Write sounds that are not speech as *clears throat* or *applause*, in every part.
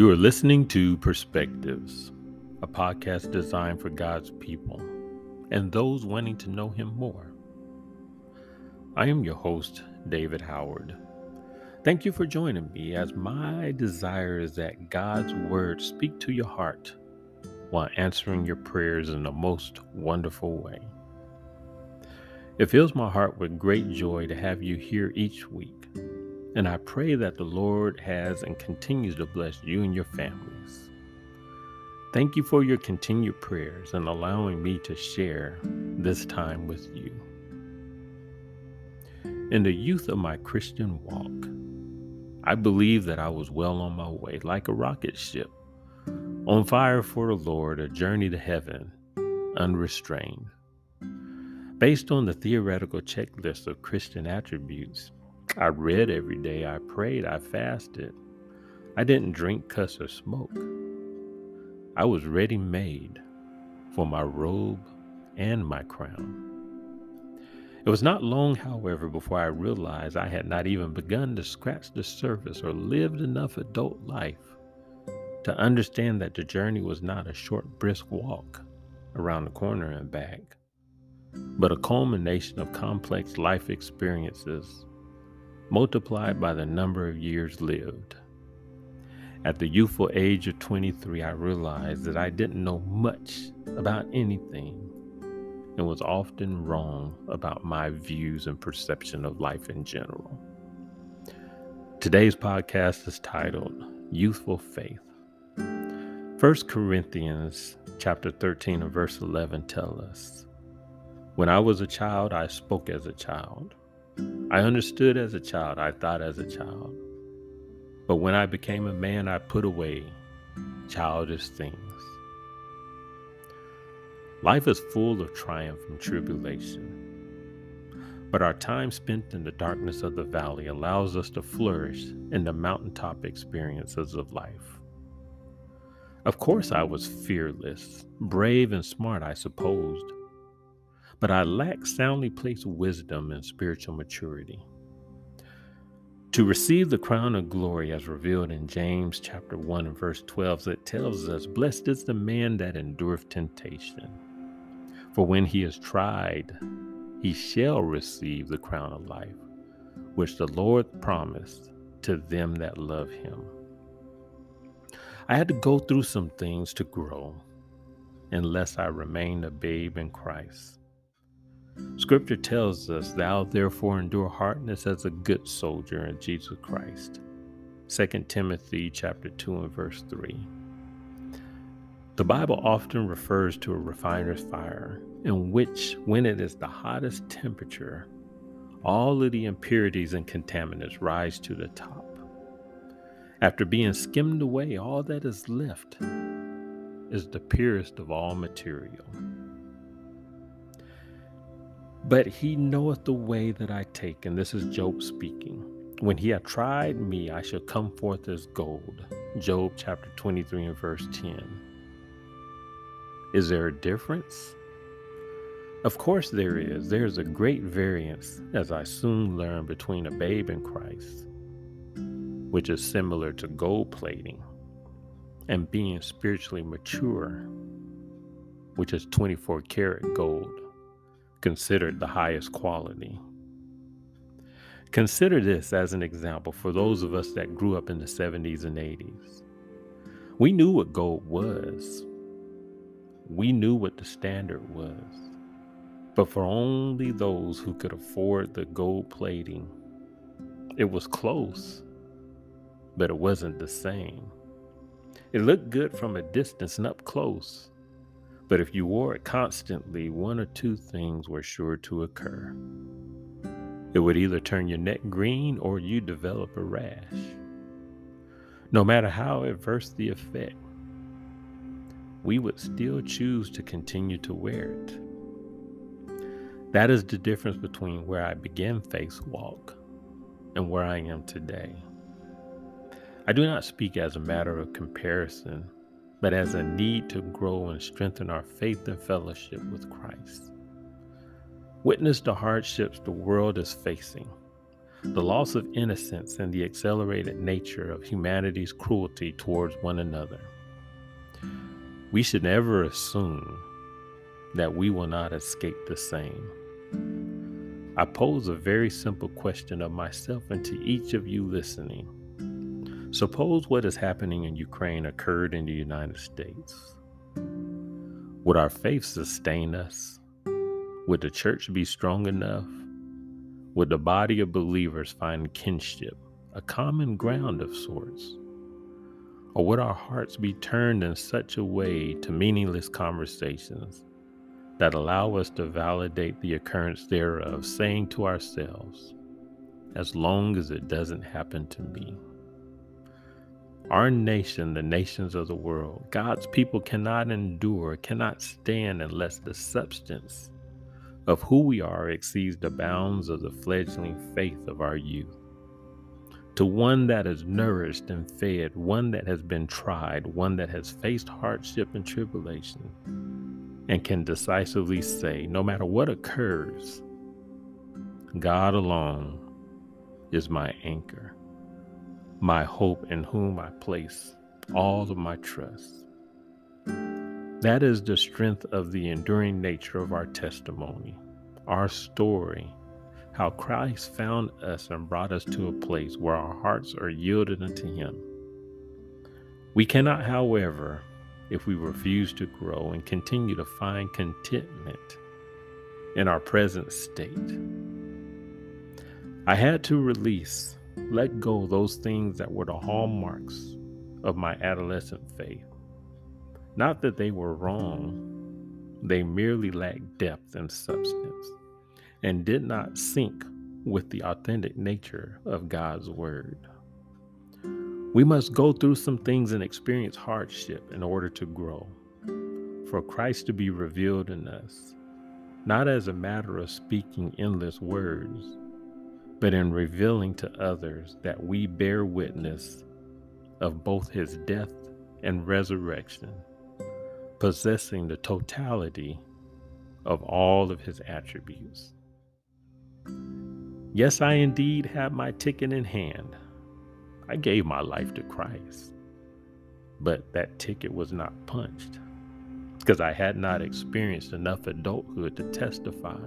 You are listening to Perspectives, a podcast designed for God's people and those wanting to know Him more. I am your host, David Howard. Thank you for joining me as my desire is that God's Word speak to your heart while answering your prayers in the most wonderful way. It fills my heart with great joy to have you here each week and I pray that the Lord has and continues to bless you and your families. Thank you for your continued prayers and allowing me to share this time with you. In the youth of my Christian walk, I believe that I was well on my way, like a rocket ship, on fire for the Lord, a journey to heaven, unrestrained. Based on the theoretical checklist of Christian attributes, I read every day. I prayed. I fasted. I didn't drink, cuss, or smoke. I was ready made for my robe and my crown. It was not long, however, before I realized I had not even begun to scratch the surface or lived enough adult life to understand that the journey was not a short, brisk walk around the corner and back, but a culmination of complex life experiences multiplied by the number of years lived. At the youthful age of 23, I realized that I didn't know much about anything and was often wrong about my views and perception of life in general. Today's podcast is titled Youthful Faith. 1 Corinthians chapter 13 and verse 11 tell us, When I was a child, I spoke as a child. I understood as a child, I thought as a child. But when I became a man, I put away childish things. Life is full of triumph and tribulation. But our time spent in the darkness of the valley allows us to flourish in the mountaintop experiences of life. Of course, I was fearless, brave, and smart, I supposed but I lack soundly placed wisdom and spiritual maturity. To receive the crown of glory as revealed in James chapter 1 and verse 12, it tells us, Blessed is the man that endureth temptation. For when he is tried, he shall receive the crown of life, which the Lord promised to them that love him. I had to go through some things to grow, unless I remained a babe in Christ. Scripture tells us, Thou therefore endure hardness as a good soldier in Jesus Christ. 2 Timothy chapter 2 and verse 3. The Bible often refers to a refiner's fire, in which, when it is the hottest temperature, all of the impurities and contaminants rise to the top. After being skimmed away, all that is left is the purest of all material. But he knoweth the way that I take, and this is Job speaking. When he hath tried me, I shall come forth as gold. Job chapter 23 and verse 10. Is there a difference? Of course there is. There is a great variance, as I soon learned, between a babe in Christ, which is similar to gold plating, and being spiritually mature, which is 24 karat gold considered the highest quality. Consider this as an example for those of us that grew up in the 70s and 80s. We knew what gold was, we knew what the standard was. But for only those who could afford the gold plating, it was close, but it wasn't the same. It looked good from a distance and up close, but if you wore it constantly, one or two things were sure to occur. It would either turn your neck green or you develop a rash. No matter how adverse the effect, we would still choose to continue to wear it. That is the difference between where I began Faith Walk and where I am today. I do not speak as a matter of comparison but as a need to grow and strengthen our faith and fellowship with Christ. Witness the hardships the world is facing. the loss of innocence, and the accelerated nature of humanity's cruelty towards one another. We should never assume that we will not escape the same. I pose a very simple question of myself and to each of you listening. Suppose what is happening in Ukraine occurred in the United States. Would our faith sustain us? Would the church be strong enough? Would the body of believers find kinship, a common ground of sorts? Or would our hearts be turned in such a way to meaningless conversations that allow us to validate the occurrence thereof, saying to ourselves, as long as it doesn't happen to me? Our nation, the nations of the world, God's people cannot endure, cannot stand unless the substance of who we are exceeds the bounds of the fledgling faith of our youth. To one that is nourished and fed, one that has been tried, one that has faced hardship and tribulation, and can decisively say, no matter what occurs, God alone is my anchor, my hope in whom I place all of my trust. That is the strength of the enduring nature of our testimony, our story, how Christ found us and brought us to a place where our hearts are yielded unto Him. We cannot, however, if we refuse to grow and continue to find contentment in our present state. I had to release, let go those things that were the hallmarks of my adolescent faith. Not that they were wrong, they merely lacked depth and substance and did not sync with the authentic nature of God's Word. We must go through some things and experience hardship in order to grow, for Christ to be revealed in us, not as a matter of speaking endless words, but in revealing to others that we bear witness of both his death and resurrection possessing the totality of all of his attributes. Yes, I indeed have my ticket in hand. I gave my life to Christ, but that ticket was not punched because I had not experienced enough adulthood to testify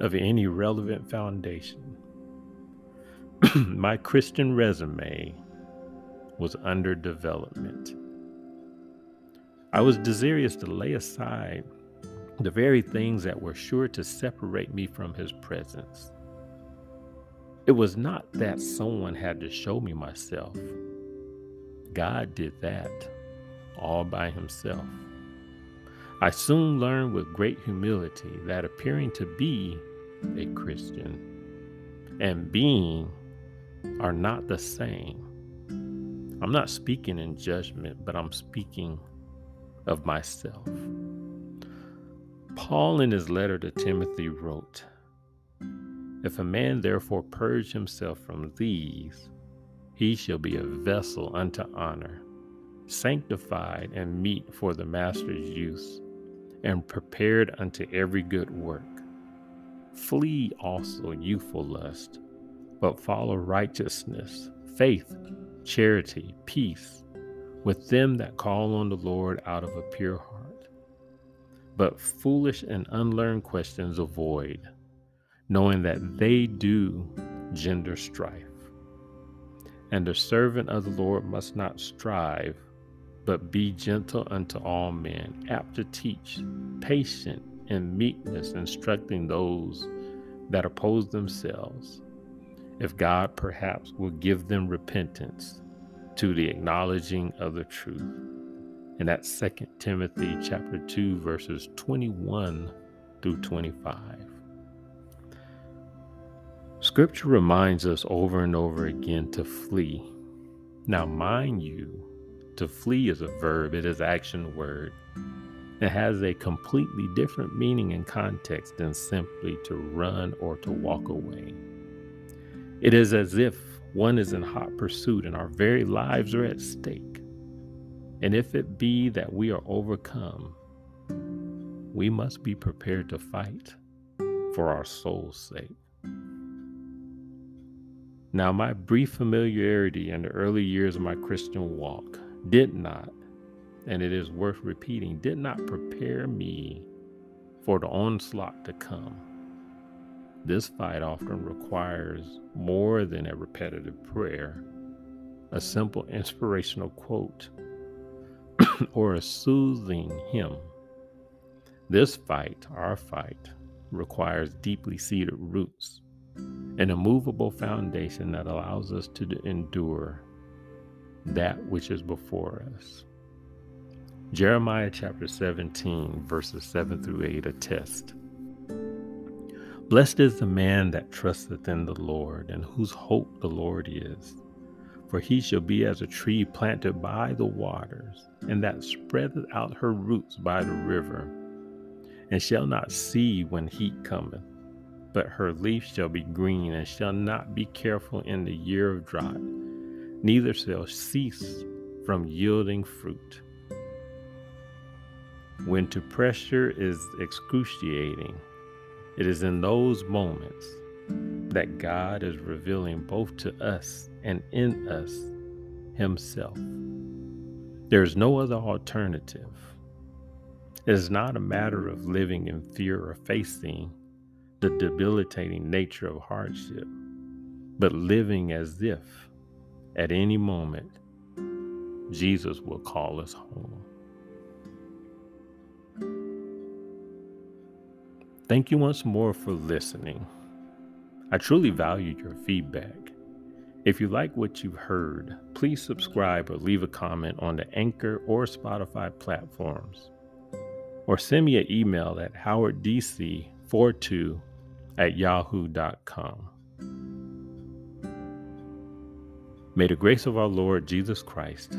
of any relevant foundation. *clears throat* my Christian resume was under development. I was desirous to lay aside the very things that were sure to separate me from his presence. It was not that someone had to show me myself. God did that all by himself. I soon learned with great humility that appearing to be a Christian and being are not the same. I'm not speaking in judgment, but I'm speaking of myself. Paul, in his letter to Timothy, wrote, If a man therefore purge himself from these, he shall be a vessel unto honor, sanctified and meet for the master's use, and prepared unto every good work. Flee also youthful lust, but follow righteousness, faith, charity, peace with them that call on the Lord out of a pure heart. But foolish and unlearned questions avoid, knowing that they do gender strife. And the servant of the Lord must not strive, but be gentle unto all men, apt to teach, patient in meekness, instructing those that oppose themselves, if God perhaps will give them repentance to the acknowledging of the truth. And that's Second Timothy chapter 2 verses 21 through 25. Scripture reminds us over and over again to flee. Now, mind you, to flee is a verb, it is action word. It has a completely different meaning and context than simply to run or to walk away. It is as if one is in hot pursuit, and our very lives are at stake. And if it be that we are overcome, we must be prepared to fight for our soul's sake. Now, my brief familiarity in the early years of my Christian walk did not, and it is worth repeating, did not prepare me for the onslaught to come. This fight often requires more than a repetitive prayer, a simple inspirational quote, *coughs* or a soothing hymn. This fight, our fight, requires deeply seated roots, an immovable foundation that allows us to endure that which is before us. Jeremiah chapter 17, verses 7 through 8 attest. Blessed is the man that trusteth in the Lord, and whose hope the Lord is. For he shall be as a tree planted by the waters, and that spreadeth out her roots by the river, and shall not see when heat cometh, but her leaf shall be green, and shall not be careful in the year of drought, neither shall cease from yielding fruit. When to pressure is excruciating, it is in those moments that God is revealing both to us and in us Himself. There is no other alternative. It is not a matter of living in fear or facing the debilitating nature of hardship, but living as if at any moment Jesus will call us home. Thank you once more for listening. I truly value your feedback. If you like what you've heard, please subscribe or leave a comment on the Anchor or Spotify platforms. Or send me an email at howarddc42 at yahoo.com. May the grace of our Lord Jesus Christ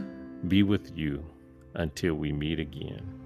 be with you until we meet again.